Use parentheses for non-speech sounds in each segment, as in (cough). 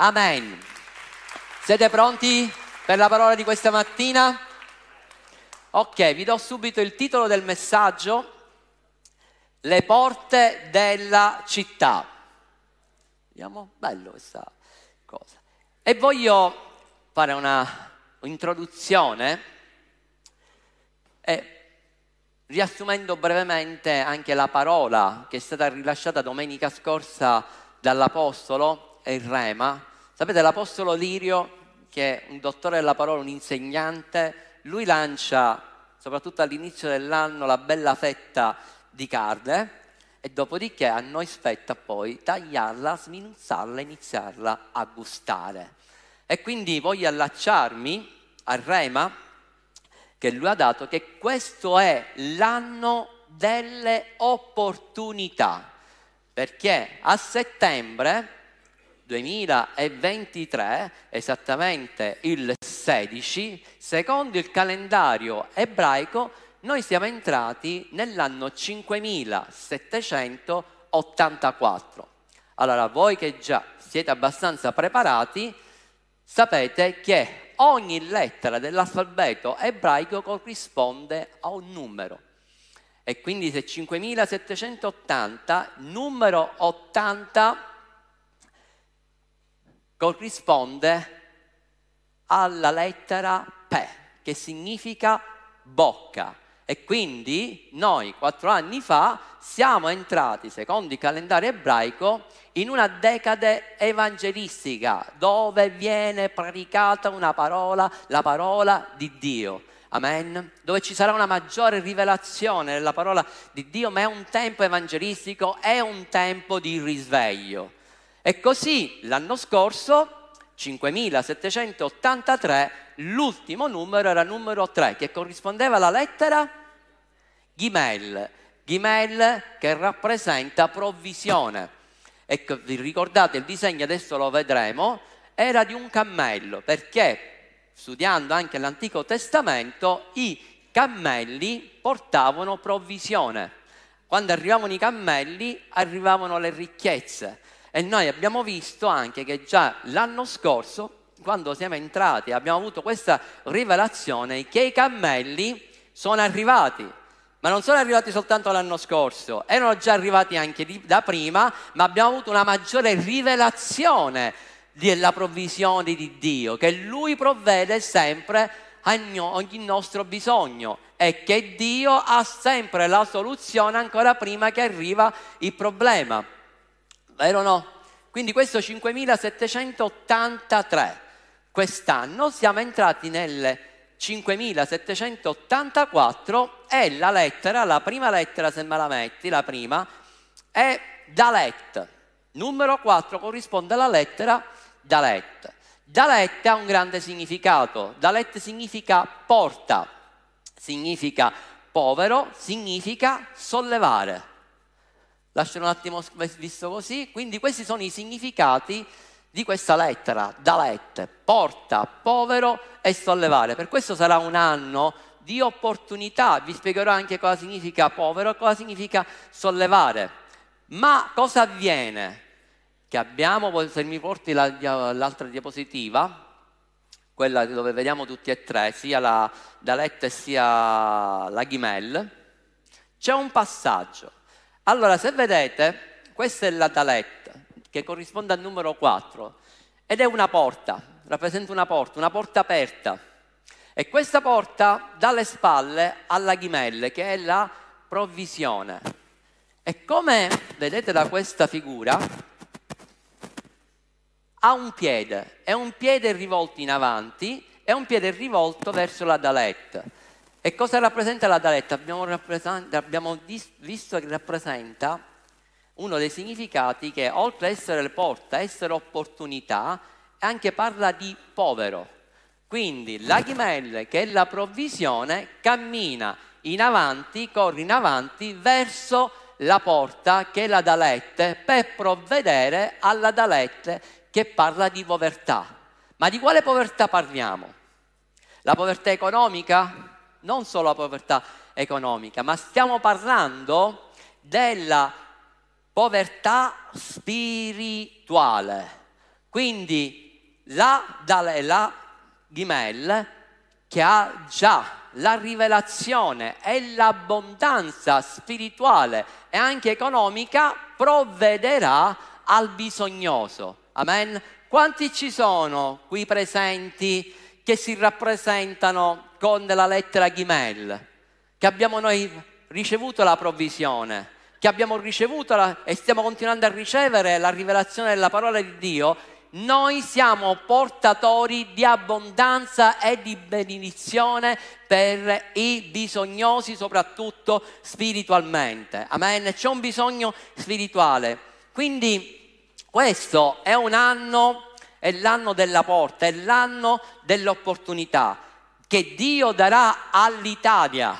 Amen. Siete pronti per la parola di questa mattina? Ok, vi do subito il titolo del messaggio. Le porte della città. Vediamo, bello questa cosa. E voglio fare una introduzione e riassumendo brevemente anche la parola che è stata rilasciata domenica scorsa dall'Apostolo e il Rema. Sapete, l'Apostolo Lirio, che è un dottore della parola, un insegnante, lui lancia, soprattutto all'inizio dell'anno, la bella fetta di carne e dopodiché a noi spetta poi tagliarla, sminuzzarla, iniziarla a gustare. E quindi voglio allacciarmi al Rema che lui ha dato, che questo è l'anno delle opportunità, perché a settembre 2023, esattamente il 16, secondo il calendario ebraico, noi siamo entrati nell'anno 5784. Allora, voi che già siete abbastanza preparati, sapete che ogni lettera dell'alfabeto ebraico corrisponde a un numero. E quindi se 5780, numero 80 corrisponde alla lettera P, che significa bocca. E quindi noi quattro anni fa siamo entrati, secondo il calendario ebraico, in una decade evangelistica dove viene predicata una parola, la parola di Dio. Amen. Dove ci sarà una maggiore rivelazione della parola di Dio, ma è un tempo evangelistico, è un tempo di risveglio. E così l'anno scorso, 5783, l'ultimo numero era numero 3, che corrispondeva alla lettera Gimel. Gimel che rappresenta provvisione. Ecco, vi ricordate il disegno, adesso lo vedremo, era di un cammello, perché studiando anche l'Antico Testamento i cammelli portavano provvisione. Quando arrivavano i cammelli arrivavano le ricchezze. E noi abbiamo visto anche che già l'anno scorso, quando siamo entrati, abbiamo avuto questa rivelazione che i cammelli sono arrivati ma non sono arrivati soltanto l'anno scorso, erano già arrivati anche di, da prima, ma abbiamo avuto una maggiore rivelazione della provvisione di Dio, che Lui provvede sempre a ogni nostro bisogno e che Dio ha sempre la soluzione ancora prima che arriva il problema. Vero o no? Quindi questo 5783, quest'anno siamo entrati nelle 5784 è la lettera, la prima lettera se me la metti, la prima, è Dalet. Numero 4 corrisponde alla lettera Dalet. Dalet ha un grande significato. Dalet significa porta, significa povero, significa sollevare. Lascio un attimo visto così. Quindi questi sono i significati di questa lettera, Dalet, porta, povero e sollevare. Per questo sarà un anno di opportunità, vi spiegherò anche cosa significa povero e cosa significa sollevare. Ma cosa avviene? Che abbiamo, se mi porti la, l'altra diapositiva, quella dove vediamo tutti e tre, sia la Dalet sia la Ghimel, c'è un passaggio. Allora, se vedete, questa è la Dalet, che corrisponde al numero 4 ed è una porta, rappresenta una porta, una porta aperta. E questa porta dà le spalle alla ghimelle, che è la provvisione. E come vedete da questa figura, ha un piede, è un piede rivolto in avanti e un piede rivolto verso la daletta. E cosa rappresenta la daletta? Abbiamo, abbiamo visto che rappresenta uno dei significati che oltre ad essere porta, essere opportunità, anche parla di povero. Quindi la ghimelle, che è la provvisione, cammina in avanti, corre in avanti verso la porta che è la dalette per provvedere alla dalette che parla di povertà. Ma di quale povertà parliamo? La povertà economica? Non solo la povertà economica, ma stiamo parlando della povertà spirituale. Quindi la, la Gimel che ha già la rivelazione e l'abbondanza spirituale e anche economica provvederà al bisognoso. Amen. Quanti ci sono qui presenti che si rappresentano con la lettera Gimel? Che abbiamo noi ricevuto la provvisione, che abbiamo ricevuto la, e stiamo continuando a ricevere la rivelazione della parola di Dio noi siamo portatori di abbondanza e di benedizione per i bisognosi, soprattutto spiritualmente. Amen. C'è un bisogno spirituale. Quindi questo è un anno, è l'anno della porta, è l'anno dell'opportunità che Dio darà all'Italia.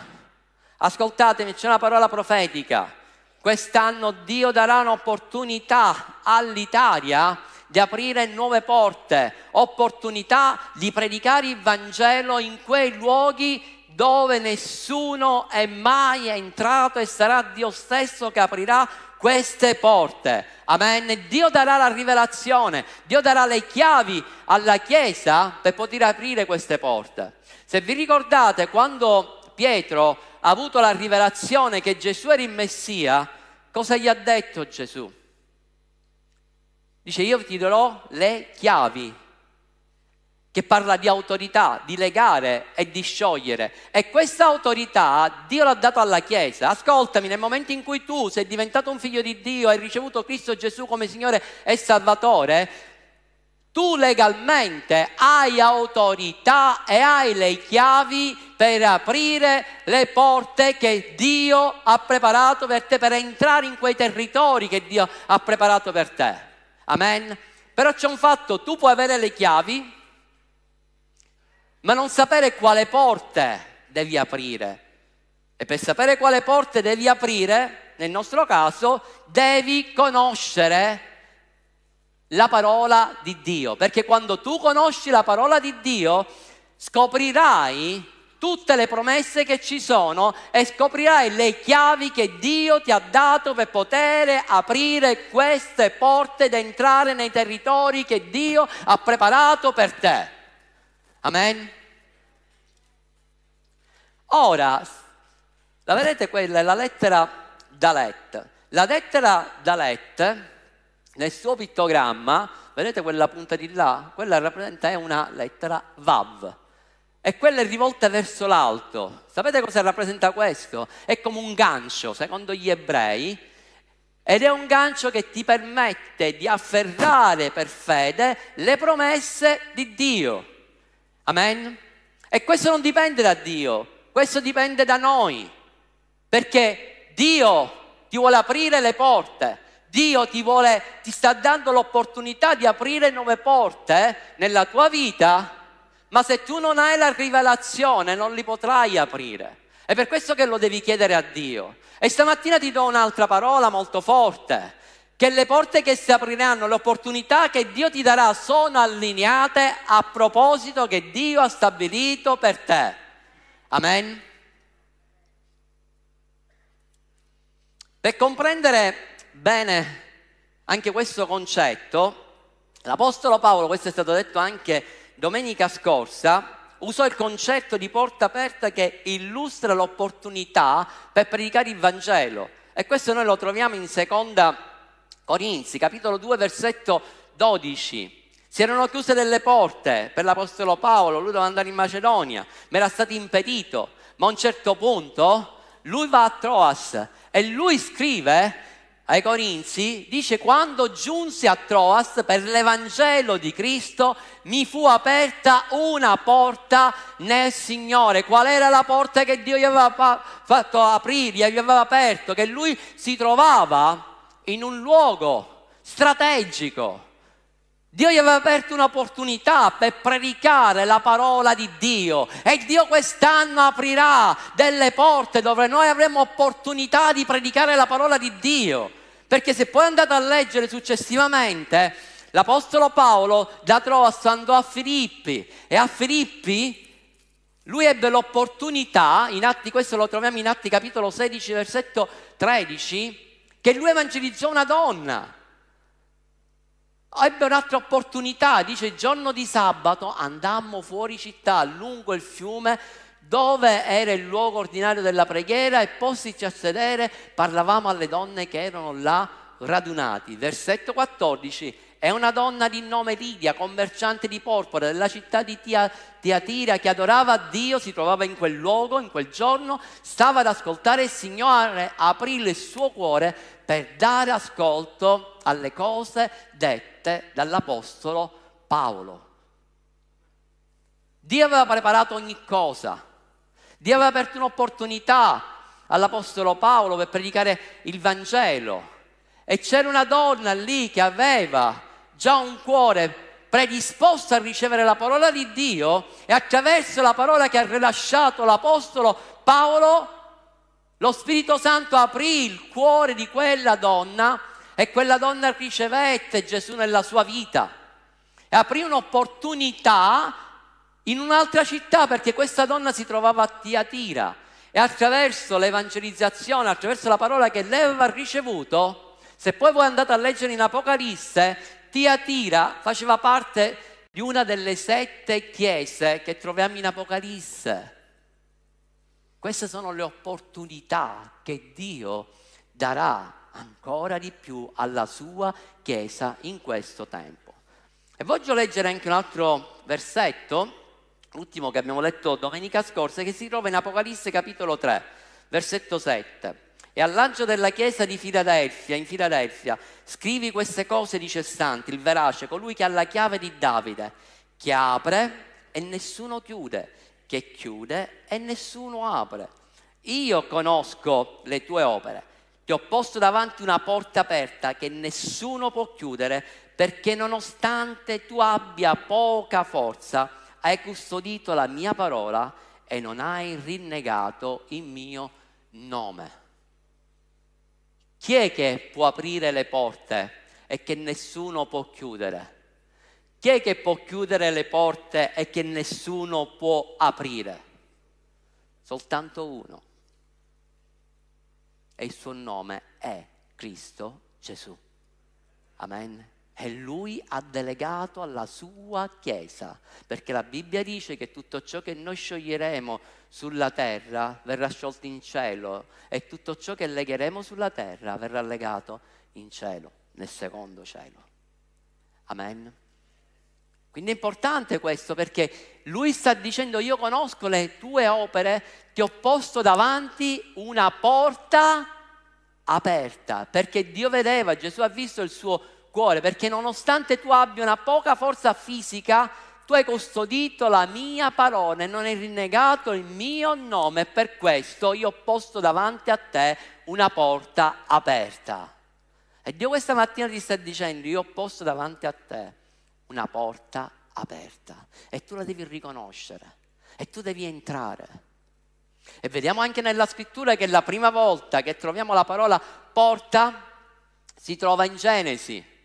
Ascoltatemi, c'è una parola profetica. Quest'anno Dio darà un'opportunità all'Italia di aprire nuove porte, opportunità di predicare il Vangelo in quei luoghi dove nessuno è mai entrato e sarà Dio stesso che aprirà queste porte. Amen. Dio darà la rivelazione, Dio darà le chiavi alla Chiesa per poter aprire queste porte. Se vi ricordate quando Pietro ha avuto la rivelazione che Gesù era il Messia, cosa gli ha detto Gesù? Dice io ti darò le chiavi, che parla di autorità, di legare e di sciogliere. E questa autorità Dio l'ha data alla Chiesa. Ascoltami, nel momento in cui tu sei diventato un figlio di Dio e hai ricevuto Cristo Gesù come Signore e Salvatore, tu legalmente hai autorità e hai le chiavi per aprire le porte che Dio ha preparato per te, per entrare in quei territori che Dio ha preparato per te. Amen. Però c'è un fatto, tu puoi avere le chiavi, ma non sapere quale porte devi aprire. E per sapere quale porte devi aprire, nel nostro caso, devi conoscere la parola di Dio. Perché quando tu conosci la parola di Dio, scoprirai tutte le promesse che ci sono e scoprirai le chiavi che Dio ti ha dato per poter aprire queste porte ed entrare nei territori che Dio ha preparato per te. Amen. Ora, la vedete quella è la lettera Dalet. La lettera Dalet, nel suo pittogramma, vedete quella punta di là? Quella rappresenta una lettera Vav e quella è rivolta verso l'alto. Sapete cosa rappresenta questo? È come un gancio, secondo gli ebrei, ed è un gancio che ti permette di afferrare per fede le promesse di Dio. Amen? E questo non dipende da Dio, questo dipende da noi, perché Dio ti vuole aprire le porte, Dio ti, vuole, ti sta dando l'opportunità di aprire nuove porte nella tua vita ma se tu non hai la rivelazione non li potrai aprire. È per questo che lo devi chiedere a Dio. E stamattina ti do un'altra parola molto forte, che le porte che si apriranno, le opportunità che Dio ti darà sono allineate a proposito che Dio ha stabilito per te. Amen. Per comprendere bene anche questo concetto, l'Apostolo Paolo, questo è stato detto anche domenica scorsa usò il concetto di porta aperta che illustra l'opportunità per predicare il Vangelo. E questo noi lo troviamo in seconda Corinzi, capitolo 2, versetto 12. Si erano chiuse delle porte per l'Apostolo Paolo, lui doveva andare in Macedonia, ma era stato impedito. Ma a un certo punto lui va a Troas e lui scrive ai Corinzi, dice quando giunsi a Troas per l'Evangelo di Cristo mi fu aperta una porta nel Signore. Qual era la porta che Dio gli aveva fatto aprire, gli aveva aperto? Che lui si trovava in un luogo strategico. Dio gli aveva aperto un'opportunità per predicare la parola di Dio e Dio quest'anno aprirà delle porte dove noi avremo opportunità di predicare la parola di Dio. Perché se poi andate a leggere successivamente, l'Apostolo Paolo da Troas andò a Filippi e a Filippi lui ebbe l'opportunità, in atti, questo lo troviamo in Atti capitolo 16, versetto 13, che lui evangelizzò una donna. ebbe un'altra opportunità, dice giorno di sabato andammo fuori città, lungo il fiume, dove era il luogo ordinario della preghiera e postici a sedere parlavamo alle donne che erano là radunati. Versetto 14. E una donna di nome Lidia, commerciante di porpora della città di Tiatira, che adorava Dio, si trovava in quel luogo, in quel giorno, stava ad ascoltare il Signore, aprì il suo cuore per dare ascolto alle cose dette dall'Apostolo Paolo. Dio aveva preparato ogni cosa, Dio aveva aperto un'opportunità all'Apostolo Paolo per predicare il Vangelo e c'era una donna lì che aveva già un cuore predisposto a ricevere la parola di Dio e attraverso la parola che ha rilasciato l'Apostolo Paolo, lo Spirito Santo aprì il cuore di quella donna e quella donna ricevette Gesù nella sua vita e aprì un'opportunità in un'altra città perché questa donna si trovava a Tiatira e attraverso l'evangelizzazione, attraverso la parola che lei aveva ricevuto, se poi voi andate a leggere in Apocalisse, Tiatira faceva parte di una delle sette chiese che troviamo in Apocalisse. Queste sono le opportunità che Dio darà ancora di più alla sua chiesa in questo tempo. E voglio leggere anche un altro versetto, l'ultimo che abbiamo letto domenica scorsa, che si trova in Apocalisse capitolo 3, versetto 7. E all'angelo della chiesa di Filadelfia, in Filadelfia, scrivi queste cose, dice il santo, il verace, colui che ha la chiave di Davide, che apre e nessuno chiude, che chiude e nessuno apre. Io conosco le tue opere, ti ho posto davanti una porta aperta che nessuno può chiudere, perché nonostante tu abbia poca forza, hai custodito la mia parola e non hai rinnegato il mio nome. Chi è che può aprire le porte e che nessuno può chiudere? Chi è che può chiudere le porte e che nessuno può aprire? Soltanto uno. E il suo nome è Cristo Gesù. Amen e lui ha delegato alla sua Chiesa, perché la Bibbia dice che tutto ciò che noi scioglieremo sulla terra verrà sciolto in cielo e tutto ciò che legheremo sulla terra verrà legato in cielo, nel secondo cielo. Amen. Quindi è importante questo perché lui sta dicendo io conosco le tue opere, ti ho posto davanti una porta aperta, perché Dio vedeva, Gesù ha visto il suo cuore, perché nonostante tu abbia una poca forza fisica, tu hai custodito la mia parola e non hai rinnegato il mio nome per questo io ho posto davanti a te una porta aperta. E Dio questa mattina ti sta dicendo, io ho posto davanti a te una porta aperta e tu la devi riconoscere e tu devi entrare. E vediamo anche nella scrittura che la prima volta che troviamo la parola porta si trova in Genesi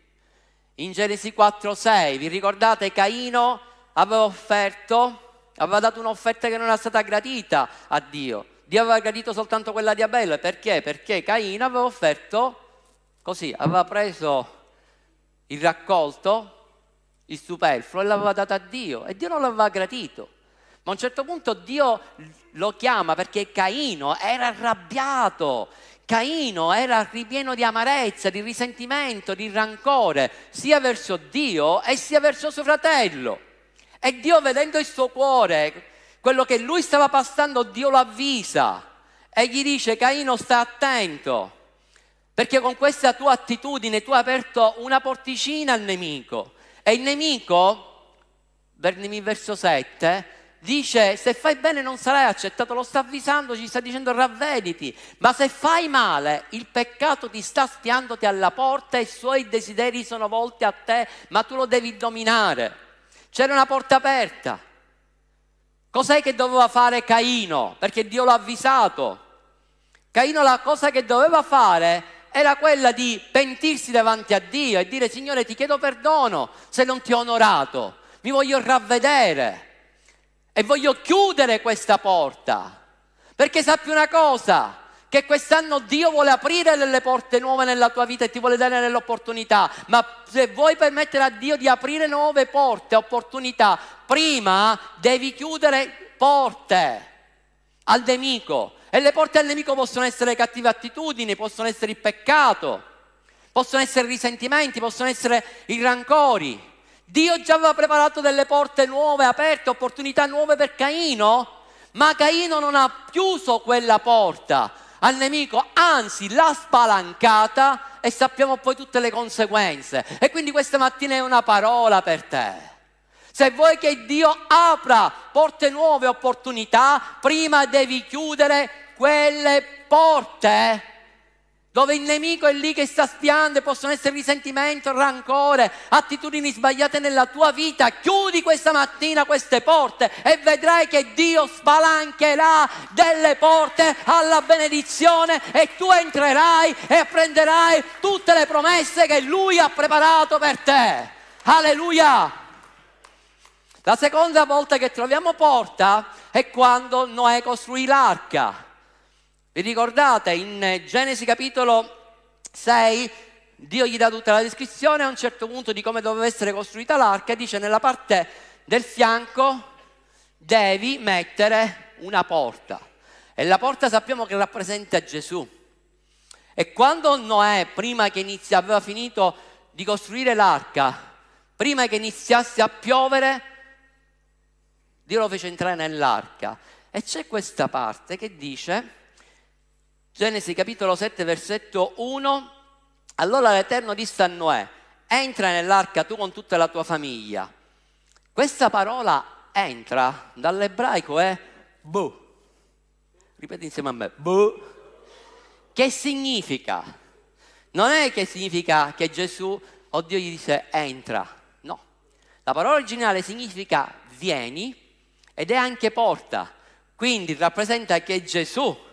in Genesi 4:6, vi ricordate Caino aveva offerto, aveva dato un'offerta che non era stata gradita a Dio. Dio aveva gradito soltanto quella di Abele, perché? Perché Caino aveva offerto così, aveva preso il raccolto, il superfluo e l'aveva dato a Dio e Dio non l'aveva gradito. Ma a un certo punto Dio lo chiama perché Caino era arrabbiato Caino era ripieno di amarezza, di risentimento, di rancore, sia verso Dio e sia verso suo fratello. E Dio vedendo il suo cuore, quello che lui stava passando, Dio lo avvisa e gli dice Caino sta attento, perché con questa tua attitudine tu hai aperto una porticina al nemico e il nemico, verso 7, dice se fai bene non sarai accettato, lo sta avvisando, ci sta dicendo ravvediti, ma se fai male il peccato ti sta stiandoti alla porta e i suoi desideri sono volti a te, ma tu lo devi dominare. C'era una porta aperta. Cos'è che doveva fare Caino? Perché Dio l'ha avvisato. Caino la cosa che doveva fare era quella di pentirsi davanti a Dio e dire Signore ti chiedo perdono se non ti ho onorato, mi voglio ravvedere. E voglio chiudere questa porta, perché sappi una cosa, che quest'anno Dio vuole aprire delle porte nuove nella tua vita e ti vuole dare delle opportunità, ma se vuoi permettere a Dio di aprire nuove porte, opportunità, prima devi chiudere porte al nemico. E le porte al nemico possono essere cattive attitudini, possono essere il peccato, possono essere i risentimenti, possono essere i rancori. Dio già aveva preparato delle porte nuove, aperte, opportunità nuove per Caino, ma Caino non ha chiuso quella porta al nemico, anzi l'ha spalancata e sappiamo poi tutte le conseguenze. E quindi questa mattina è una parola per te. Se vuoi che Dio apra porte nuove, opportunità, prima devi chiudere quelle porte dove il nemico è lì che sta spiando e possono essere risentimento, rancore, attitudini sbagliate nella tua vita. Chiudi questa mattina queste porte e vedrai che Dio spalancherà delle porte alla benedizione e tu entrerai e prenderai tutte le promesse che Lui ha preparato per te. Alleluia! La seconda volta che troviamo porta è quando Noè costruì l'arca. Vi ricordate in Genesi capitolo 6 Dio gli dà tutta la descrizione a un certo punto di come doveva essere costruita l'arca e dice nella parte del fianco devi mettere una porta. E la porta sappiamo che rappresenta Gesù. E quando Noè, prima che inizia, aveva finito di costruire l'arca, prima che iniziasse a piovere, Dio lo fece entrare nell'arca. E c'è questa parte che dice, Genesi capitolo 7 versetto 1, allora l'Eterno disse a Noè, entra nell'arca tu con tutta la tua famiglia. Questa parola entra dall'ebraico è bu. Ripeti insieme a me, bu. Che significa? Non è che significa che Gesù o Dio gli dice entra, no. La parola originale significa vieni ed è anche porta. Quindi rappresenta che Gesù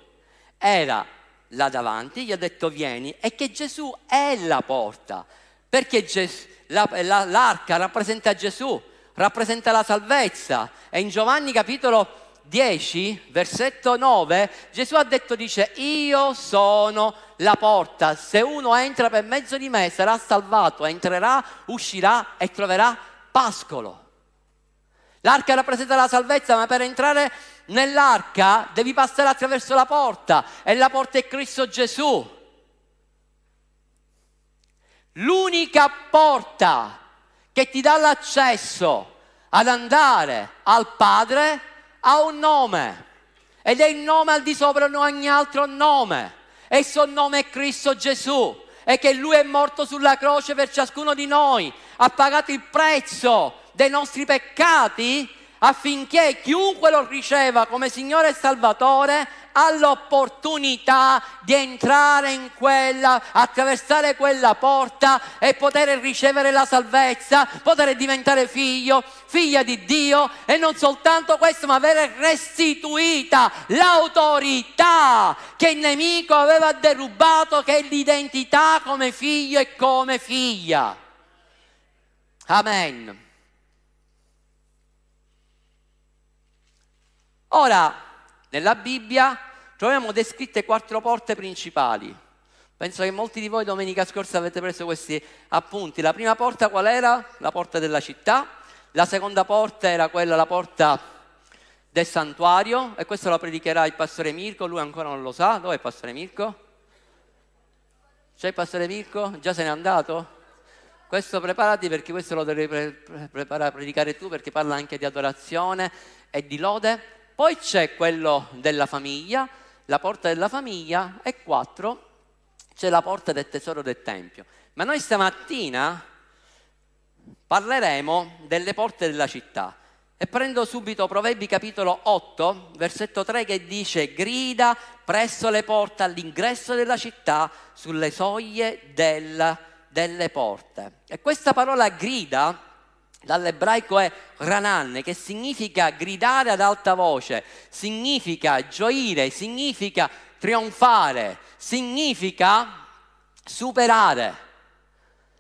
era là davanti, gli ha detto vieni, e che Gesù è la porta, perché Gesù, la, la, l'arca rappresenta Gesù, rappresenta la salvezza. E in Giovanni capitolo 10, versetto 9, Gesù ha detto, dice, io sono la porta, se uno entra per mezzo di me sarà salvato, entrerà, uscirà e troverà pascolo. L'arca rappresenta la salvezza, ma per entrare nell'arca devi passare attraverso la porta e la porta è Cristo Gesù. L'unica porta che ti dà l'accesso ad andare al Padre ha un nome ed è il nome al di sopra di ogni altro nome. E il suo nome è Cristo Gesù e che Lui è morto sulla croce per ciascuno di noi, ha pagato il prezzo dei nostri peccati affinché chiunque lo riceva come Signore e Salvatore ha l'opportunità di entrare in quella, attraversare quella porta e poter ricevere la salvezza, poter diventare figlio, figlia di Dio e non soltanto questo, ma avere restituita l'autorità che il nemico aveva derubato, che è l'identità come figlio e come figlia. Amen. Ora, nella Bibbia troviamo descritte quattro porte principali. Penso che molti di voi domenica scorsa avete preso questi appunti. La prima porta qual era? La porta della città. La seconda porta era quella, la porta del santuario. E questo lo predicherà il pastore Mirko, lui ancora non lo sa. Dove è il pastore Mirko? C'è il pastore Mirko? Già se n'è andato? Questo preparati perché questo lo devi pre- a predicare tu perché parla anche di adorazione e di lode. Poi c'è quello della famiglia, la porta della famiglia e quattro c'è la porta del tesoro del Tempio. Ma noi stamattina parleremo delle porte della città. E prendo subito Proverbi capitolo 8, versetto 3 che dice grida presso le porte all'ingresso della città sulle soglie del, delle porte. E questa parola grida dall'ebraico è ranan, che significa gridare ad alta voce, significa gioire, significa trionfare, significa superare.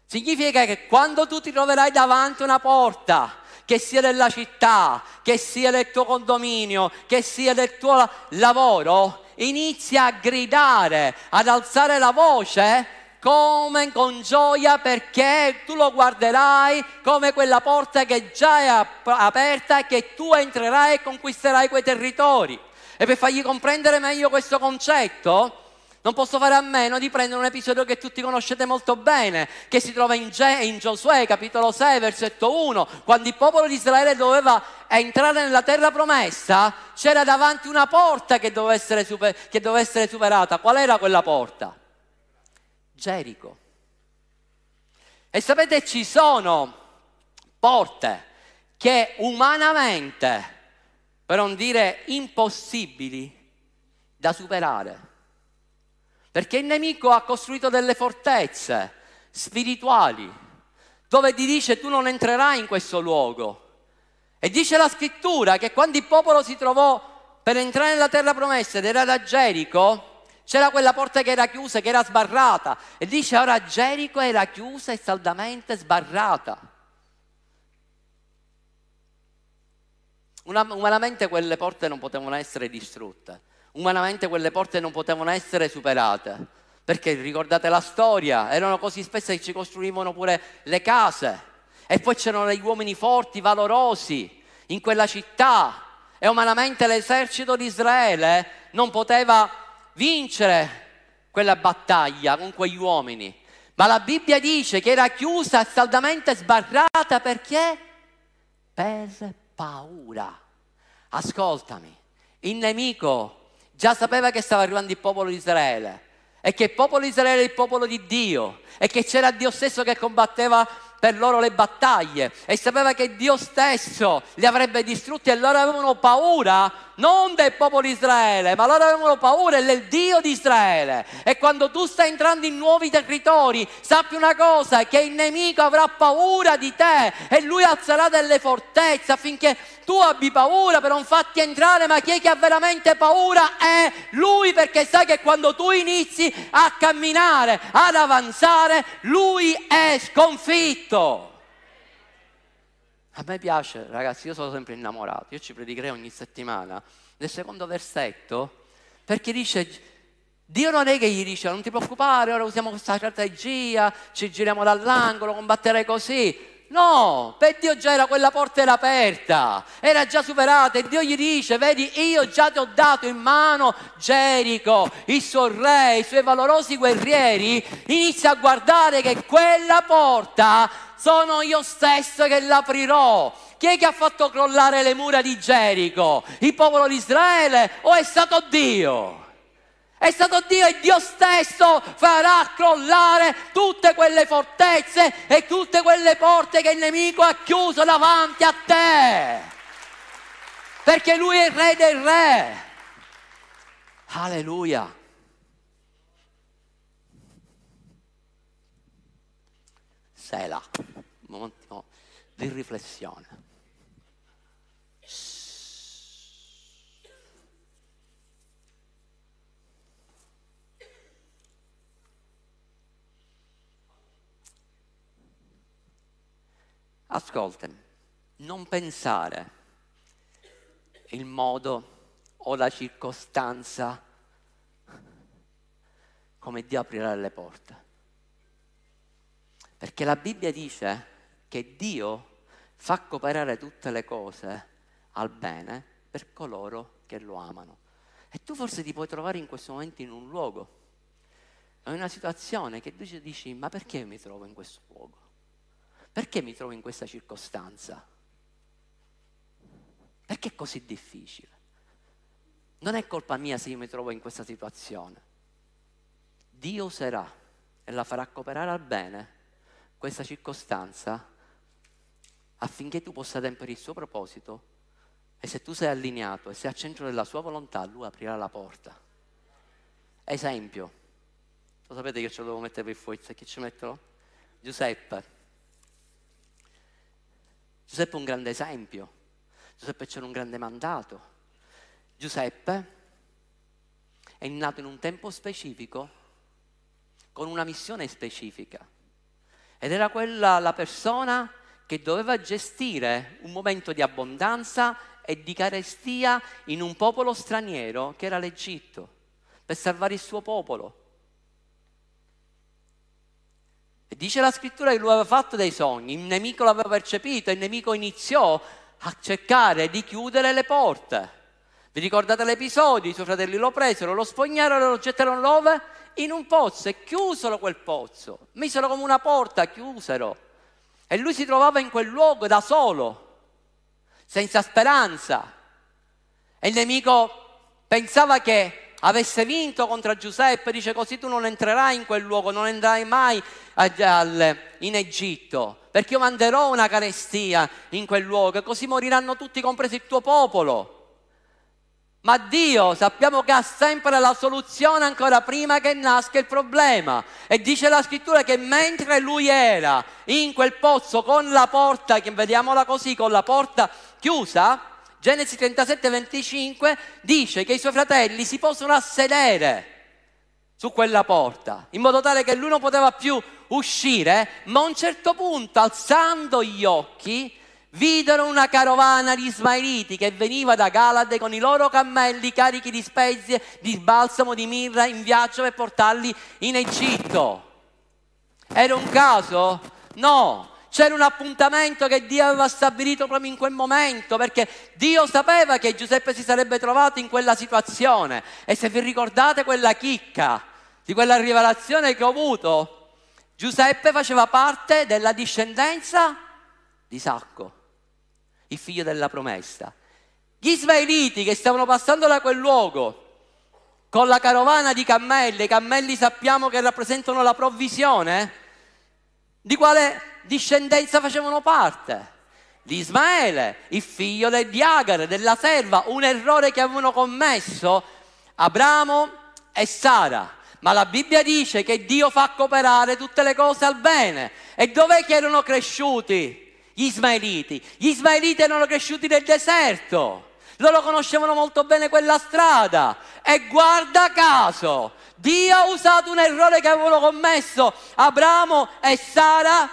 Significa che quando tu ti troverai davanti a una porta, che sia della città, che sia del tuo condominio, che sia del tuo lavoro, inizia a gridare, ad alzare la voce come con gioia perché tu lo guarderai come quella porta che già è aperta e che tu entrerai e conquisterai quei territori. E per fargli comprendere meglio questo concetto, non posso fare a meno di prendere un episodio che tutti conoscete molto bene, che si trova in, Ge- in Giosuè, capitolo 6, versetto 1, quando il popolo di Israele doveva entrare nella terra promessa, c'era davanti una porta che doveva essere, super- che doveva essere superata. Qual era quella porta? Gerico. E sapete, ci sono porte che umanamente, per non dire impossibili, da superare. Perché il nemico ha costruito delle fortezze spirituali dove ti dice tu non entrerai in questo luogo. E dice la scrittura che quando il popolo si trovò per entrare nella terra promessa ed era da Gerico, c'era quella porta che era chiusa, che era sbarrata. E dice ora Gerico era chiusa e saldamente sbarrata. umanamente quelle porte non potevano essere distrutte. Umanamente quelle porte non potevano essere superate. Perché ricordate la storia, erano così spesse che ci costruivano pure le case. E poi c'erano gli uomini forti, valorosi in quella città. E umanamente l'esercito di Israele non poteva vincere quella battaglia con quegli uomini. Ma la Bibbia dice che era chiusa, saldamente sbarrata perché? Per paura. Ascoltami, il nemico già sapeva che stava arrivando il popolo di Israele e che il popolo di Israele è il popolo di Dio e che c'era Dio stesso che combatteva per loro le battaglie e sapeva che Dio stesso li avrebbe distrutti e loro avevano paura non del popolo di Israele, ma loro avevano paura del Dio di Israele. E quando tu stai entrando in nuovi territori, sappi una cosa, che il nemico avrà paura di te e lui alzerà delle fortezze affinché tu abbi paura per non farti entrare, ma chi è che ha veramente paura è lui perché sa che quando tu inizi a camminare, ad avanzare, lui è sconfitto. A me piace, ragazzi, io sono sempre innamorato, io ci predicherei ogni settimana, nel secondo versetto, perché dice, Dio non è che gli dice, non ti preoccupare, ora usiamo questa strategia, ci giriamo dall'angolo, combatterai così. No, per Dio già era quella porta era aperta, era già superata e Dio gli dice, vedi, io già ti ho dato in mano Gerico, il suo re, i suoi valorosi guerrieri, inizia a guardare che quella porta sono io stesso che l'aprirò. Chi è che ha fatto crollare le mura di Gerico? Il popolo di Israele o è stato Dio? È stato Dio e Dio stesso farà crollare tutte quelle fortezze e tutte quelle porte che il nemico ha chiuso davanti a te. Perché lui è il re del re. Alleluia. Sela, un momento di riflessione. Ascoltami, non pensare il modo o la circostanza come Dio aprirà le porte. Perché la Bibbia dice che Dio fa cooperare tutte le cose al bene per coloro che lo amano. E tu forse ti puoi trovare in questo momento in un luogo, in una situazione che tu dici, ma perché mi trovo in questo luogo? Perché mi trovo in questa circostanza? Perché è così difficile? Non è colpa mia se io mi trovo in questa situazione. Dio userà e la farà cooperare al bene questa circostanza affinché tu possa adempiere il suo proposito e se tu sei allineato e sei al centro della sua volontà, lui aprirà la porta. Esempio, lo sapete che ce lo devo mettere per fuori, chi ci metterò? Giuseppe. Giuseppe è un grande esempio, Giuseppe c'era un grande mandato. Giuseppe è nato in un tempo specifico, con una missione specifica. Ed era quella la persona che doveva gestire un momento di abbondanza e di carestia in un popolo straniero che era l'Egitto. per salvare il suo popolo. E dice la scrittura che lui aveva fatto dei sogni, il nemico l'aveva percepito, il nemico iniziò a cercare di chiudere le porte. Vi ricordate l'episodio? I suoi fratelli lo presero, lo spognarono lo gettarono dove? In un pozzo e chiusero quel pozzo. Misero come una porta, chiusero. E lui si trovava in quel luogo da solo, senza speranza. E il nemico pensava che avesse vinto contro Giuseppe, dice così tu non entrerai in quel luogo, non entrerai mai in Egitto, perché io manderò una carestia in quel luogo e così moriranno tutti, compreso il tuo popolo. Ma Dio sappiamo che ha sempre la soluzione ancora prima che nasca il problema. E dice la scrittura che mentre lui era in quel pozzo con la porta, vediamola così, con la porta chiusa, Genesi 37, 25 dice che i suoi fratelli si possono assedere su quella porta, in modo tale che lui non poteva più uscire, ma a un certo punto, alzando gli occhi, videro una carovana di ismaeliti che veniva da Galade con i loro cammelli carichi di spezie, di balsamo, di mirra in viaggio per portarli in Egitto. Era un caso? No, c'era un appuntamento che Dio aveva stabilito proprio in quel momento, perché Dio sapeva che Giuseppe si sarebbe trovato in quella situazione. E se vi ricordate quella chicca di quella rivelazione che ho avuto, Giuseppe faceva parte della discendenza di Sacco il figlio della promessa. Gli israeliti che stavano passando da quel luogo con la carovana di cammelli, i cammelli sappiamo che rappresentano la provvisione, di quale discendenza facevano parte? Di Ismaele, il figlio di Agar, della serva, un errore che avevano commesso Abramo e Sara. Ma la Bibbia dice che Dio fa cooperare tutte le cose al bene. E dov'è che erano cresciuti? gli ismaeliti. Gli ismaeliti erano cresciuti nel deserto, loro conoscevano molto bene quella strada e guarda caso, Dio ha usato un errore che avevano commesso Abramo e Sara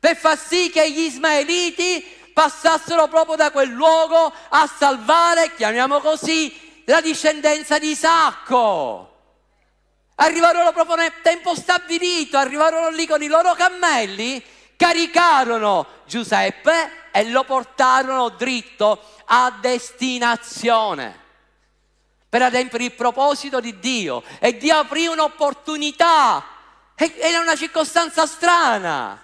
per far sì che gli ismaeliti passassero proprio da quel luogo a salvare, chiamiamo così, la discendenza di Isacco. Arrivarono proprio nel tempo stabilito, arrivarono lì con i loro cammelli caricarono Giuseppe e lo portarono dritto a destinazione per adempiere il proposito di Dio e Dio aprì un'opportunità. Era una circostanza strana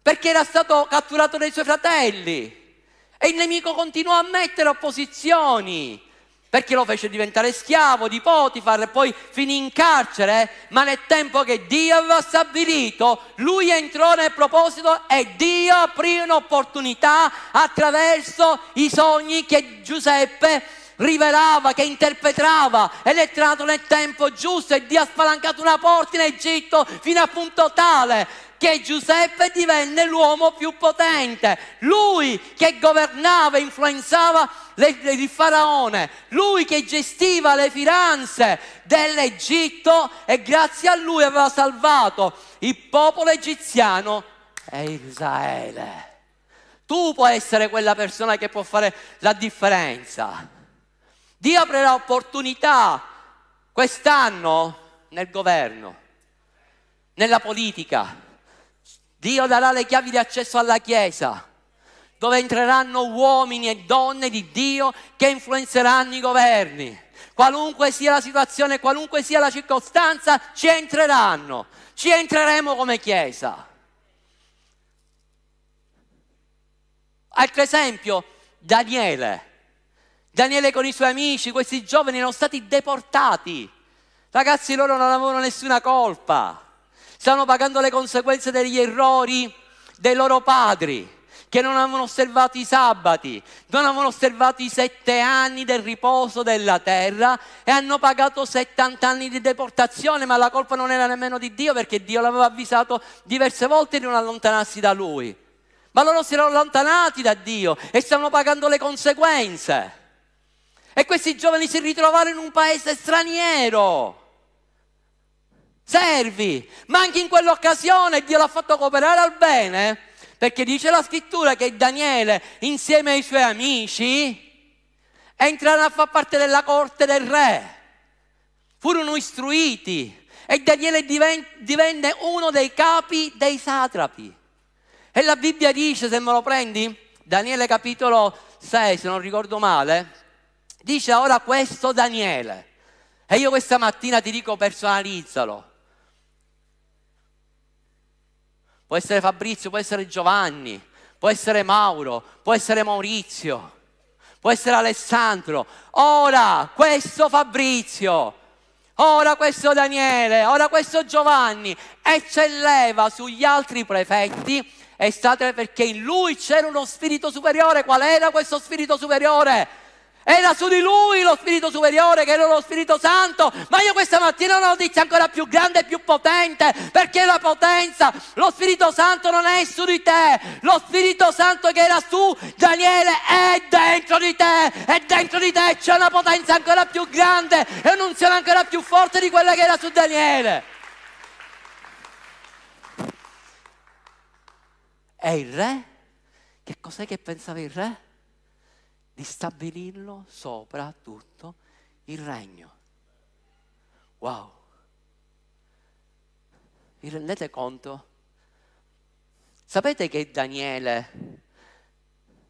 perché era stato catturato dai suoi fratelli e il nemico continuò a mettere opposizioni perché lo fece diventare schiavo di Potifar e poi finì in carcere, ma nel tempo che Dio aveva stabilito, lui entrò nel proposito e Dio aprì un'opportunità attraverso i sogni che Giuseppe rivelava, che interpretava ed è entrato nel tempo giusto e Dio ha spalancato una porta in Egitto fino a punto tale che Giuseppe divenne l'uomo più potente, lui che governava e influenzava il faraone, lui che gestiva le finanze dell'Egitto e grazie a lui aveva salvato il popolo egiziano e Israele. Tu puoi essere quella persona che può fare la differenza. Dio aprirà opportunità quest'anno nel governo, nella politica, Dio darà le chiavi di accesso alla Chiesa, dove entreranno uomini e donne di Dio che influenzeranno i governi. Qualunque sia la situazione, qualunque sia la circostanza, ci entreranno, ci entreremo come Chiesa. Altro esempio, Daniele. Daniele con i suoi amici, questi giovani erano stati deportati. Ragazzi, loro non avevano nessuna colpa stanno pagando le conseguenze degli errori dei loro padri che non avevano osservato i sabati, non avevano osservato i sette anni del riposo della terra e hanno pagato 70 anni di deportazione, ma la colpa non era nemmeno di Dio perché Dio l'aveva avvisato diverse volte di non allontanarsi da lui. Ma loro si erano allontanati da Dio e stavano pagando le conseguenze. E questi giovani si ritrovarono in un paese straniero servi. Ma anche in quell'occasione Dio l'ha fatto cooperare al bene, perché dice la scrittura che Daniele, insieme ai suoi amici, entrarono a far parte della corte del re. furono istruiti e Daniele divenne uno dei capi dei satrapi. E la Bibbia dice, se me lo prendi, Daniele capitolo 6, se non ricordo male, dice ora questo Daniele. E io questa mattina ti dico personalizzalo. Può essere Fabrizio, può essere Giovanni, può essere Mauro, può essere Maurizio, può essere Alessandro. Ora questo Fabrizio, ora questo Daniele, ora questo Giovanni eccelleva sugli altri prefetti è stato perché in lui c'era uno spirito superiore. Qual era questo spirito superiore? Era su di lui lo Spirito Superiore che era lo Spirito Santo, ma io questa mattina ho una notizia ancora più grande e più potente, perché la potenza, lo Spirito Santo non è su di te, lo Spirito Santo che era su Daniele è dentro di te, e dentro di te c'è una potenza ancora più grande e un'unzione ancora più forte di quella che era su Daniele. E il re? Che cos'è che pensava il re? Di stabilirlo sopra tutto il regno. Wow! Vi rendete conto? Sapete che Daniele,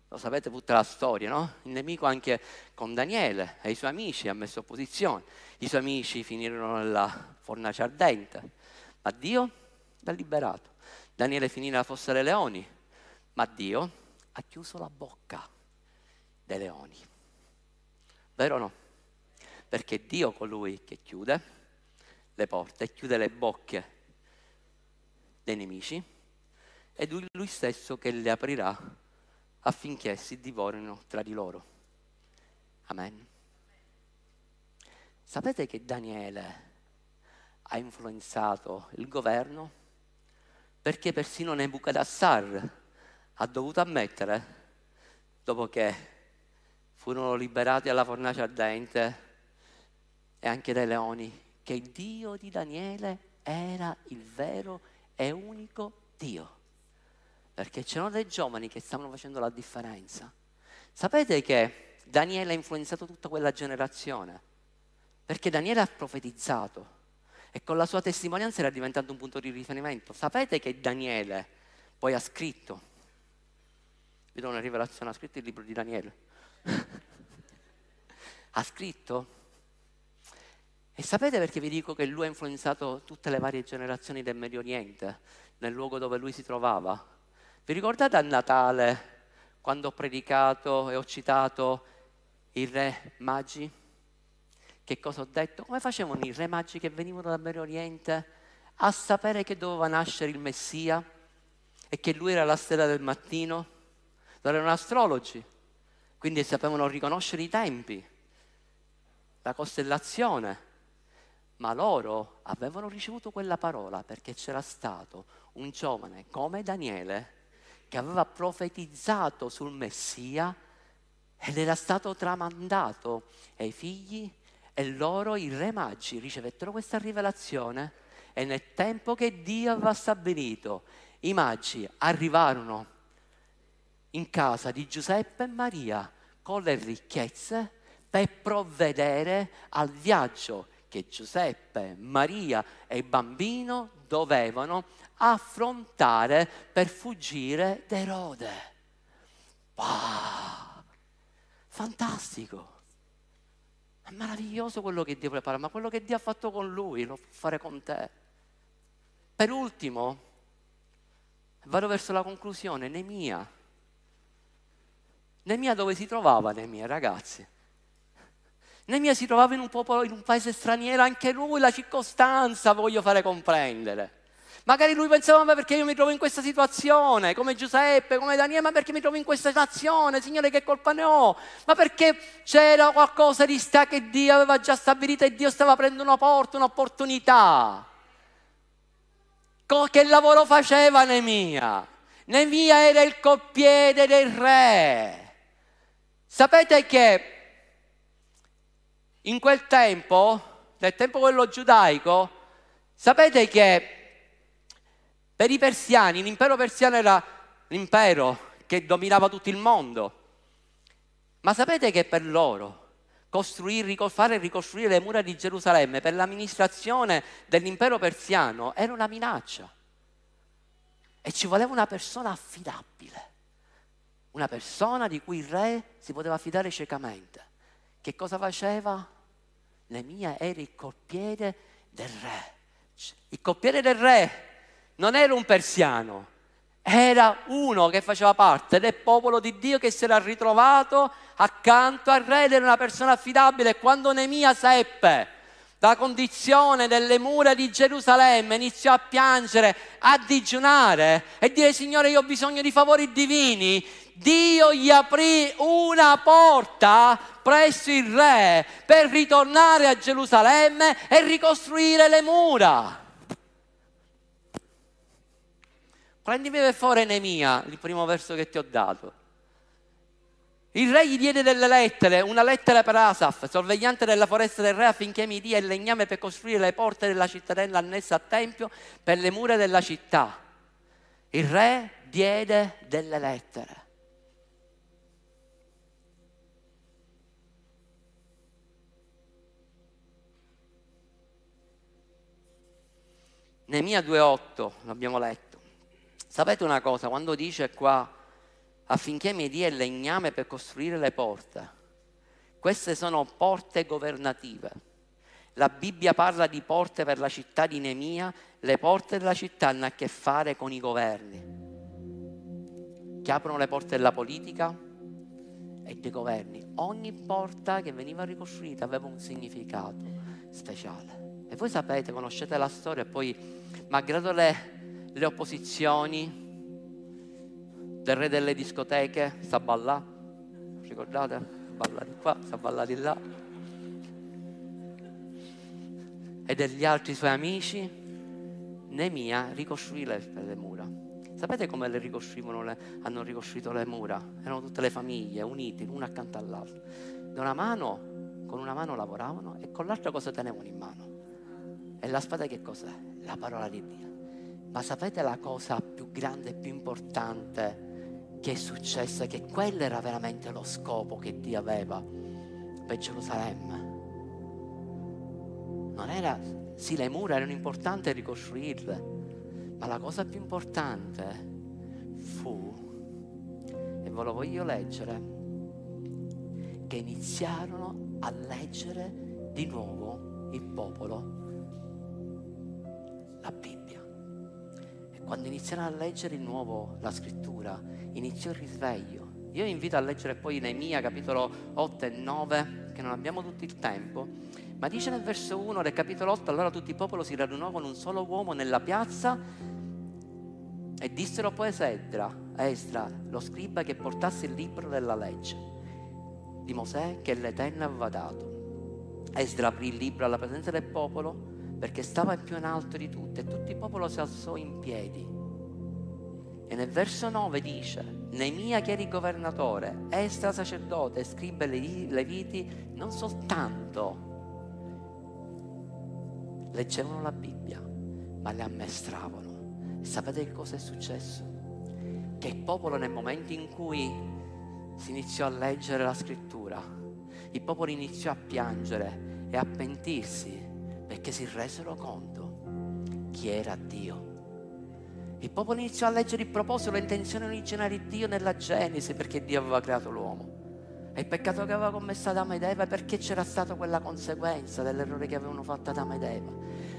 lo sapete tutta la storia, no? Il nemico anche con Daniele e i suoi amici ha messo opposizione. I suoi amici finirono nella fornace ardente, ma Dio l'ha liberato. Daniele finì nella fossa dei leoni, ma Dio ha chiuso la bocca dei leoni. Vero o no? Perché Dio colui che chiude le porte, chiude le bocche dei nemici, è lui stesso che le aprirà affinché si divorino tra di loro. Amen. Sapete che Daniele ha influenzato il governo? perché persino Nebuchadnezzar ha dovuto ammettere, dopo che furono liberati dalla fornace ardente e anche dai leoni, che il Dio di Daniele era il vero e unico Dio. Perché c'erano dei giovani che stavano facendo la differenza. Sapete che Daniele ha influenzato tutta quella generazione? Perché Daniele ha profetizzato e con la sua testimonianza era diventato un punto di riferimento. Sapete che Daniele poi ha scritto, vi do una rivelazione, ha scritto il libro di Daniele, (laughs) ha scritto, e sapete perché vi dico che lui ha influenzato tutte le varie generazioni del Medio Oriente, nel luogo dove lui si trovava? Vi ricordate a Natale, quando ho predicato e ho citato i re magi? Che cosa ho detto? Come facevano i re magi che venivano dal Medio Oriente a sapere che doveva nascere il Messia e che lui era la stella del mattino? Non erano astrologi, quindi sapevano riconoscere i tempi, la costellazione, ma loro avevano ricevuto quella parola perché c'era stato un giovane come Daniele che aveva profetizzato sul Messia ed era stato tramandato ai figli e loro, i re magi, ricevettero questa rivelazione e nel tempo che Dio aveva stabilito, i magi arrivarono in casa di Giuseppe e Maria con le ricchezze per provvedere al viaggio che Giuseppe, Maria e il bambino dovevano affrontare per fuggire da Erode. Wow! Fantastico! È meraviglioso quello che Dio prepara, ma quello che Dio ha fatto con lui lo può fare con te. Per ultimo, vado verso la conclusione, Nemia. Nemia dove si trovava Nemia, ragazzi? Nemia si trovava in un popolo, in un paese straniero, anche lui la circostanza voglio fare comprendere. Magari lui pensava, ma perché io mi trovo in questa situazione, come Giuseppe, come Daniele, ma perché mi trovo in questa situazione, Signore, che colpa ne ho? Ma perché c'era qualcosa di sta che Dio aveva già stabilito e Dio stava aprendo una porta, un'opportunità. Che lavoro faceva Nemia? Nemia era il coppiere del re. Sapete che in quel tempo, nel tempo quello giudaico, sapete che per i persiani l'impero persiano era l'impero che dominava tutto il mondo. Ma sapete che per loro costruire, fare ricostruire le mura di Gerusalemme per l'amministrazione dell'impero persiano era una minaccia. E ci voleva una persona affidabile, una persona di cui il re si poteva affidare ciecamente. Che cosa faceva? Nemia era il coppiere del re. Il coppiere del re non era un persiano, era uno che faceva parte del popolo di Dio che si era ritrovato accanto al re ed era una persona affidabile. Quando Nemia seppe la condizione delle mura di Gerusalemme, iniziò a piangere, a digiunare e dire Signore io ho bisogno di favori divini. Dio gli aprì una porta presso il re per ritornare a Gerusalemme e ricostruire le mura. Prendimi per favore Nemia, il primo verso che ti ho dato. Il re gli diede delle lettere, una lettera per Asaf, sorvegliante della foresta del re, affinché mi dia il legname per costruire le porte della cittadella annessa al tempio per le mura della città. Il re diede delle lettere. Nemia 2.8, l'abbiamo letto. Sapete una cosa, quando dice qua affinché mi dia il legname per costruire le porte, queste sono porte governative. La Bibbia parla di porte per la città di Nemia, le porte della città hanno a che fare con i governi, che aprono le porte della politica e dei governi. Ogni porta che veniva ricostruita aveva un significato speciale. E voi sapete, conoscete la storia, poi, malgrado le le opposizioni del re delle discoteche, Saballà, ricordate? Balla di qua, Saballà di là. E degli altri suoi amici, Nemia ricostruì le, le mura. Sapete come le ricostruivano, le, hanno ricostruito le mura? Erano tutte le famiglie unite l'una accanto all'altra. Da una mano, con una mano lavoravano e con l'altra cosa tenevano in mano. E la spada che cos'è? La parola di Dio. Ma sapete la cosa più grande e più importante che è successa? Che quello era veramente lo scopo che Dio aveva per Gerusalemme. Non era, sì, le mura erano importanti ricostruirle, ma la cosa più importante fu, e ve lo voglio leggere, che iniziarono a leggere di nuovo il popolo la Bibbia. Quando iniziarono a leggere di nuovo la scrittura, iniziò il risveglio. Io invito a leggere poi Neemia capitolo 8 e 9, che non abbiamo tutto il tempo, ma dice nel verso 1 del capitolo 8, allora tutto il popolo si radunò con un solo uomo nella piazza e dissero poi a Esdra, lo scriba che portasse il libro della legge di Mosè che l'Eterno aveva dato. Esdra aprì il libro alla presenza del popolo perché stava più in alto di tutti e tutto il popolo si alzò in piedi. E nel verso 9 dice, Nemia che era il governatore, Estra sacerdote, scribe leviti, non soltanto leggevano la Bibbia, ma le ammestravano. Sapete che cosa è successo? Che il popolo nel momento in cui si iniziò a leggere la scrittura, il popolo iniziò a piangere e a pentirsi perché si resero conto chi era Dio. Il popolo iniziò a leggere il proposito, l'intenzione originale di Dio nella Genesi perché Dio aveva creato l'uomo. E il peccato che aveva commesso Adamo ed Eva perché c'era stata quella conseguenza dell'errore che avevano fatto Adamo ed Eva.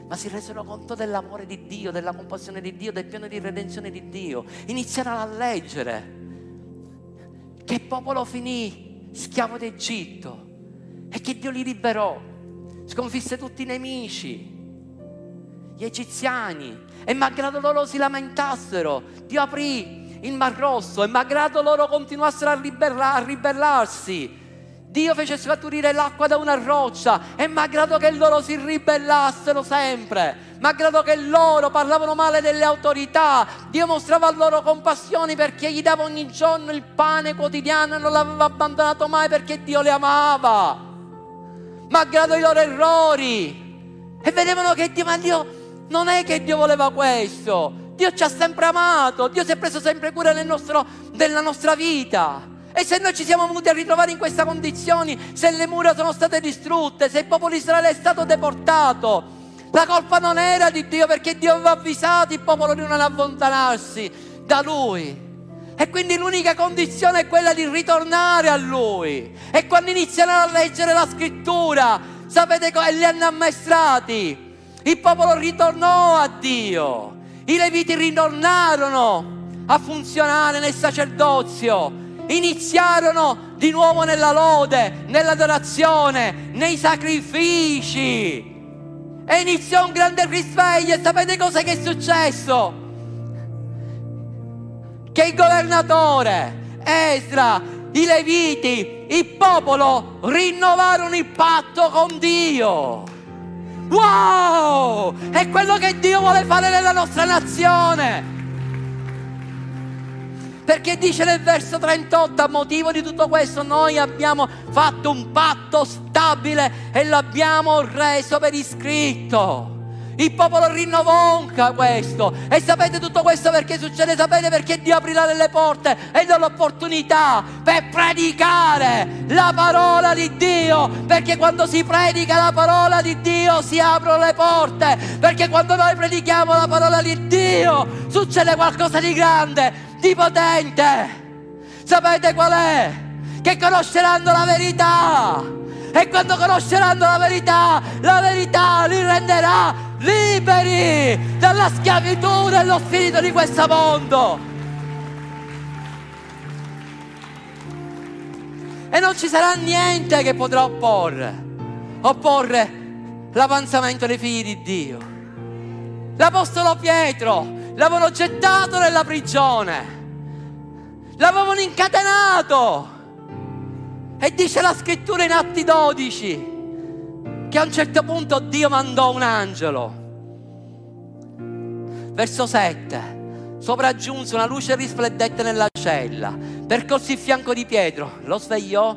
Ma si resero conto dell'amore di Dio, della compassione di Dio, del piano di redenzione di Dio. Iniziarono a leggere che il popolo finì schiavo d'Egitto e che Dio li liberò sconfisse tutti i nemici, gli egiziani, e malgrado loro si lamentassero, Dio aprì il Mar Rosso e malgrado loro continuassero a, ribella- a ribellarsi, Dio fece scaturire l'acqua da una roccia e malgrado che loro si ribellassero sempre, malgrado che loro parlavano male delle autorità, Dio mostrava loro compassione perché gli dava ogni giorno il pane quotidiano e non l'aveva abbandonato mai perché Dio le amava malgrado i loro errori. E vedevano che Dio, ma Dio non è che Dio voleva questo. Dio ci ha sempre amato, Dio si è preso sempre cura nostro, della nostra vita. E se noi ci siamo venuti a ritrovare in queste condizioni, se le mura sono state distrutte, se il popolo di Israele è stato deportato, la colpa non era di Dio perché Dio aveva avvisato il popolo di non allontanarsi da Lui. E quindi l'unica condizione è quella di ritornare a Lui. E quando iniziano a leggere la scrittura, sapete cosa? E li hanno ammaestrati. Il popolo ritornò a Dio. I leviti ritornarono a funzionare nel sacerdozio iniziarono di nuovo nella lode, nell'adorazione, nei sacrifici. E iniziò un grande risveglio. E sapete cosa che è successo? Che il governatore, Esra, i Leviti, il popolo rinnovarono il patto con Dio. Wow! È quello che Dio vuole fare nella nostra nazione. Perché dice nel verso 38, a motivo di tutto questo, noi abbiamo fatto un patto stabile e l'abbiamo reso per iscritto. Il popolo rinnovò questo. E sapete tutto questo perché succede? Sapete perché Dio aprirà delle porte e dà l'opportunità per predicare la parola di Dio. Perché quando si predica la parola di Dio si aprono le porte. Perché quando noi predichiamo la parola di Dio succede qualcosa di grande di potente. Sapete qual è? Che conosceranno la verità. E quando conosceranno la verità, la verità li renderà liberi dalla schiavitù dello spirito di questo mondo. E non ci sarà niente che potrà opporre, opporre l'avanzamento dei figli di Dio. L'Apostolo Pietro l'avevano gettato nella prigione, l'avevano incatenato. E dice la scrittura in Atti 12 che a un certo punto Dio mandò un angelo. Verso 7. Sopraggiunse una luce risplendente nella cella, percorse il fianco di Pietro, lo svegliò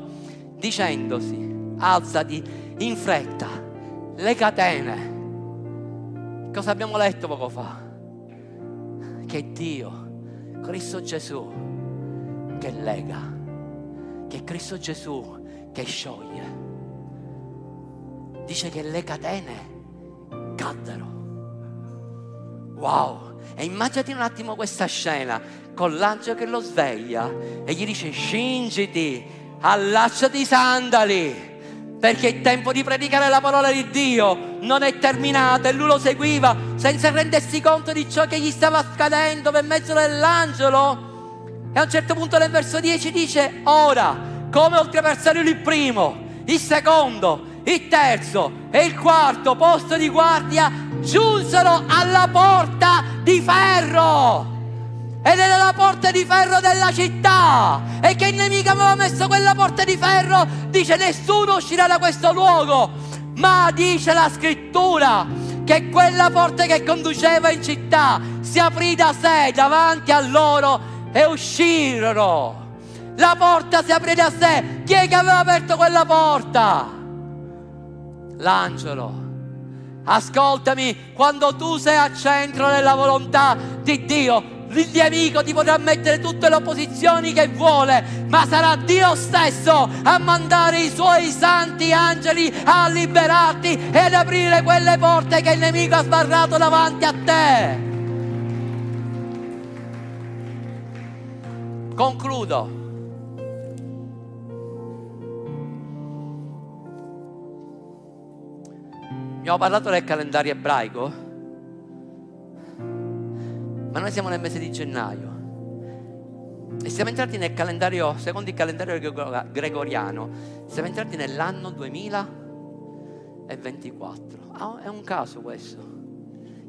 dicendosi, alzati in fretta, le catene. Cosa abbiamo letto poco fa? che Dio, Cristo Gesù, che lega, che Cristo Gesù che scioglie. Dice che le catene caddero. Wow! E immaginati un attimo questa scena con l'angelo che lo sveglia e gli dice scingiti, allacciati i sandali perché il tempo di predicare la parola di Dio non è terminato e lui lo seguiva senza rendersi conto di ciò che gli stava accadendo per mezzo dell'angelo. E a un certo punto nel verso 10 dice, ora, come oltrepassare il primo, il secondo, il terzo e il quarto posto di guardia, giunsero alla porta di ferro. Ed era la porta di ferro della città. E che il nemico aveva messo quella porta di ferro? Dice nessuno uscirà da questo luogo. Ma dice la scrittura che quella porta che conduceva in città si aprì da sé davanti a loro e uscirono. La porta si aprì da sé. Chi è che aveva aperto quella porta? L'angelo ascoltami quando tu sei al centro della volontà di Dio il nemico ti potrà mettere tutte le opposizioni che vuole, ma sarà Dio stesso a mandare i suoi santi angeli a liberarti e ad aprire quelle porte che il nemico ha sbarrato davanti a te. Concludo. Abbiamo parlato del calendario ebraico ma noi siamo nel mese di gennaio e siamo entrati nel calendario, secondo il calendario gregoriano, siamo entrati nell'anno 2024. Ah, è un caso questo,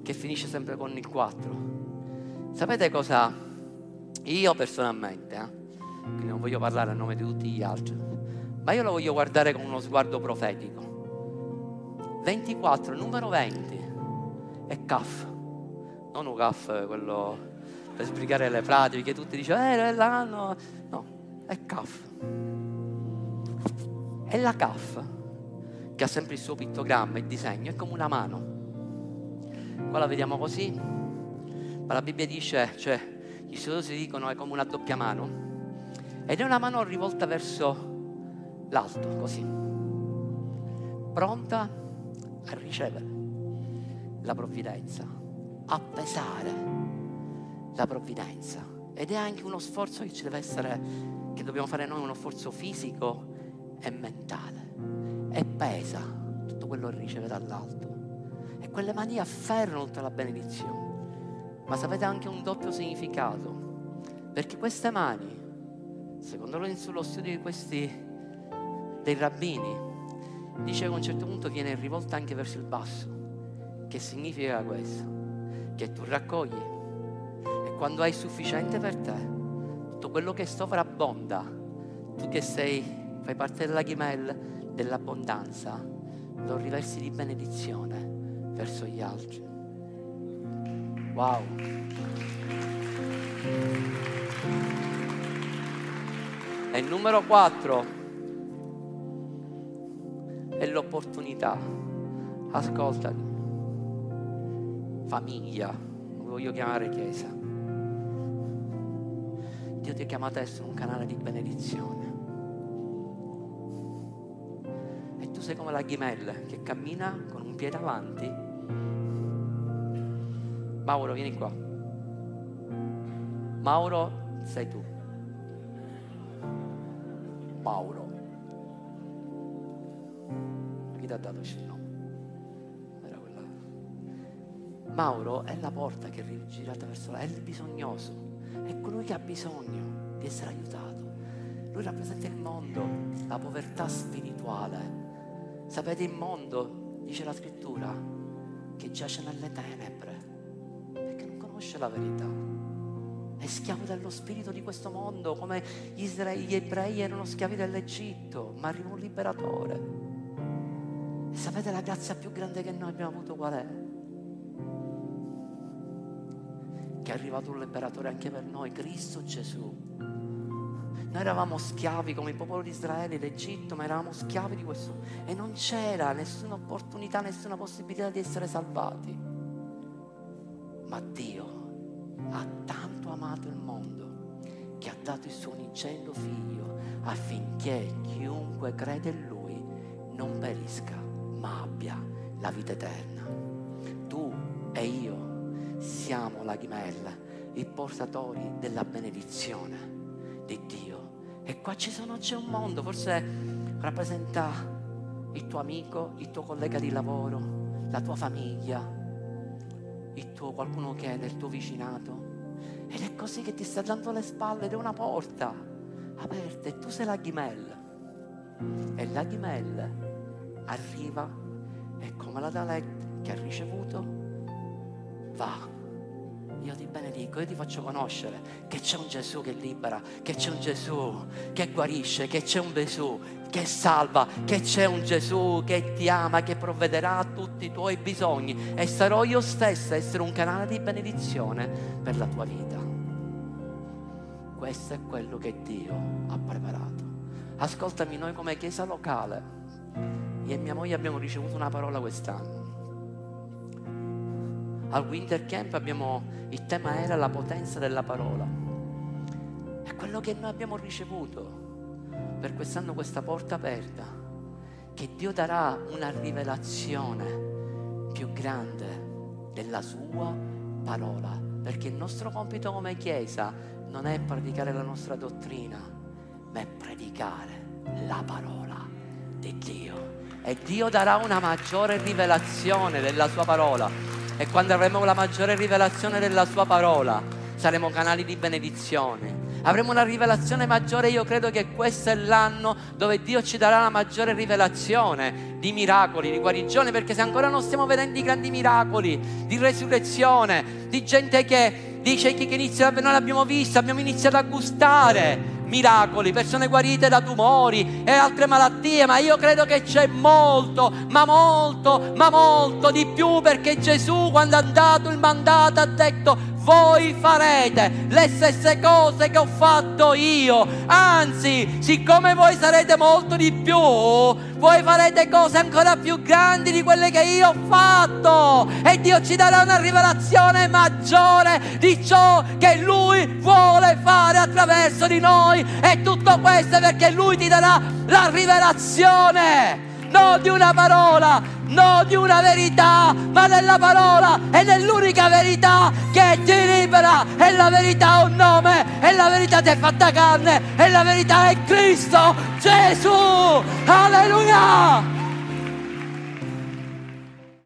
che finisce sempre con il 4. Sapete cosa? Io personalmente, eh, non voglio parlare a nome di tutti gli altri, ma io lo voglio guardare con uno sguardo profetico. 24, numero 20, è CAF non un CAF quello per sbrigare le pratiche, tutti dicono, eh, l'anno, no, è CAF. È la CAF che ha sempre il suo pittogramma, il disegno, è come una mano. Qua la vediamo così, ma la Bibbia dice, cioè, gli studiosi dicono è come una doppia mano. ed è una mano rivolta verso l'alto, così, pronta a ricevere la provvidenza, a pesare la provvidenza. Ed è anche uno sforzo che ci deve essere, che dobbiamo fare noi, uno sforzo fisico e mentale. E pesa tutto quello che riceve dall'alto. E quelle mani afferrano tutta la benedizione. Ma sapete anche un doppio significato. Perché queste mani, secondo lo studio di questi dei rabbini, diceva a un certo punto viene rivolta anche verso il basso. Che significa questo? Che tu raccogli e quando hai sufficiente per te, tutto quello che sovrabbonda, tu che sei, fai parte della ghimel, dell'abbondanza, lo riversi di benedizione verso gli altri. Wow. E numero 4 è l'opportunità. Ascoltami. Famiglia, non voglio chiamare chiesa. Dio ti ha chiamato a essere un canale di benedizione. E tu sei come la ghimella che cammina con un piede avanti. Mauro, vieni qua. Mauro, sei tu. Mauro. Ti ha dato il nome? Era quella. Mauro è la porta che è girata verso là, è il bisognoso, è colui che ha bisogno di essere aiutato. Lui rappresenta il mondo, la povertà spirituale. Sapete il mondo, dice la scrittura, che giace nelle tenebre, perché non conosce la verità. È schiavo dello spirito di questo mondo, come gli, ebrei erano schiavi dell'Egitto, ma arriva un liberatore sapete la grazia più grande che noi abbiamo avuto qual è? Che è arrivato un liberatore anche per noi, Cristo Gesù. Noi eravamo schiavi come il popolo di Israele, l'Egitto, ma eravamo schiavi di questo. E non c'era nessuna opportunità, nessuna possibilità di essere salvati. Ma Dio ha tanto amato il mondo che ha dato il suo unigenito figlio affinché chiunque crede in lui non perisca, ma abbia la vita eterna. Tu e io siamo la ghimella, i portatori della benedizione di Dio. E qua sono, c'è un mondo, forse rappresenta il tuo amico, il tuo collega di lavoro, la tua famiglia, il tuo, qualcuno che è del tuo vicinato. Ed è così che ti sta dando le spalle ed è una porta aperta e tu sei la ghimella. E la ghimella arriva e come la Dalet che ha ricevuto va. Io ti benedico, io ti faccio conoscere che c'è un Gesù che libera, che c'è un Gesù che guarisce, che c'è un Gesù che salva, che c'è un Gesù che ti ama, che provvederà a tutti i tuoi bisogni e sarò io stessa a essere un canale di benedizione per la tua vita. Questo è quello che Dio ha preparato. Ascoltami, noi come chiesa locale io e mia moglie abbiamo ricevuto una parola quest'anno. Al Winter Camp abbiamo, il tema era la potenza della parola. È quello che noi abbiamo ricevuto per quest'anno questa porta aperta, che Dio darà una rivelazione più grande della sua parola, perché il nostro compito come Chiesa non è predicare la nostra dottrina, ma è predicare la parola di Dio e Dio darà una maggiore rivelazione della sua parola. E quando avremo la maggiore rivelazione della sua parola, saremo canali di benedizione. Avremo una rivelazione maggiore, io credo che questo è l'anno dove Dio ci darà la maggiore rivelazione di miracoli, di guarigione, perché se ancora non stiamo vedendo i grandi miracoli di resurrezione, di gente che dice che inizia, noi l'abbiamo visto, abbiamo iniziato a gustare miracoli, persone guarite da tumori e altre malattie, ma io credo che c'è molto, ma molto, ma molto di più perché Gesù quando ha dato il mandato ha detto voi farete le stesse cose che ho fatto io. Anzi, siccome voi sarete molto di più, voi farete cose ancora più grandi di quelle che io ho fatto. E Dio ci darà una rivelazione maggiore di ciò che Lui vuole fare attraverso di noi. E tutto questo è perché Lui ti darà la rivelazione non di una parola, non di una verità, ma della parola e dell'unica verità che ti libera. E la verità ha un nome, e la verità ti è fatta carne, e la verità è Cristo Gesù.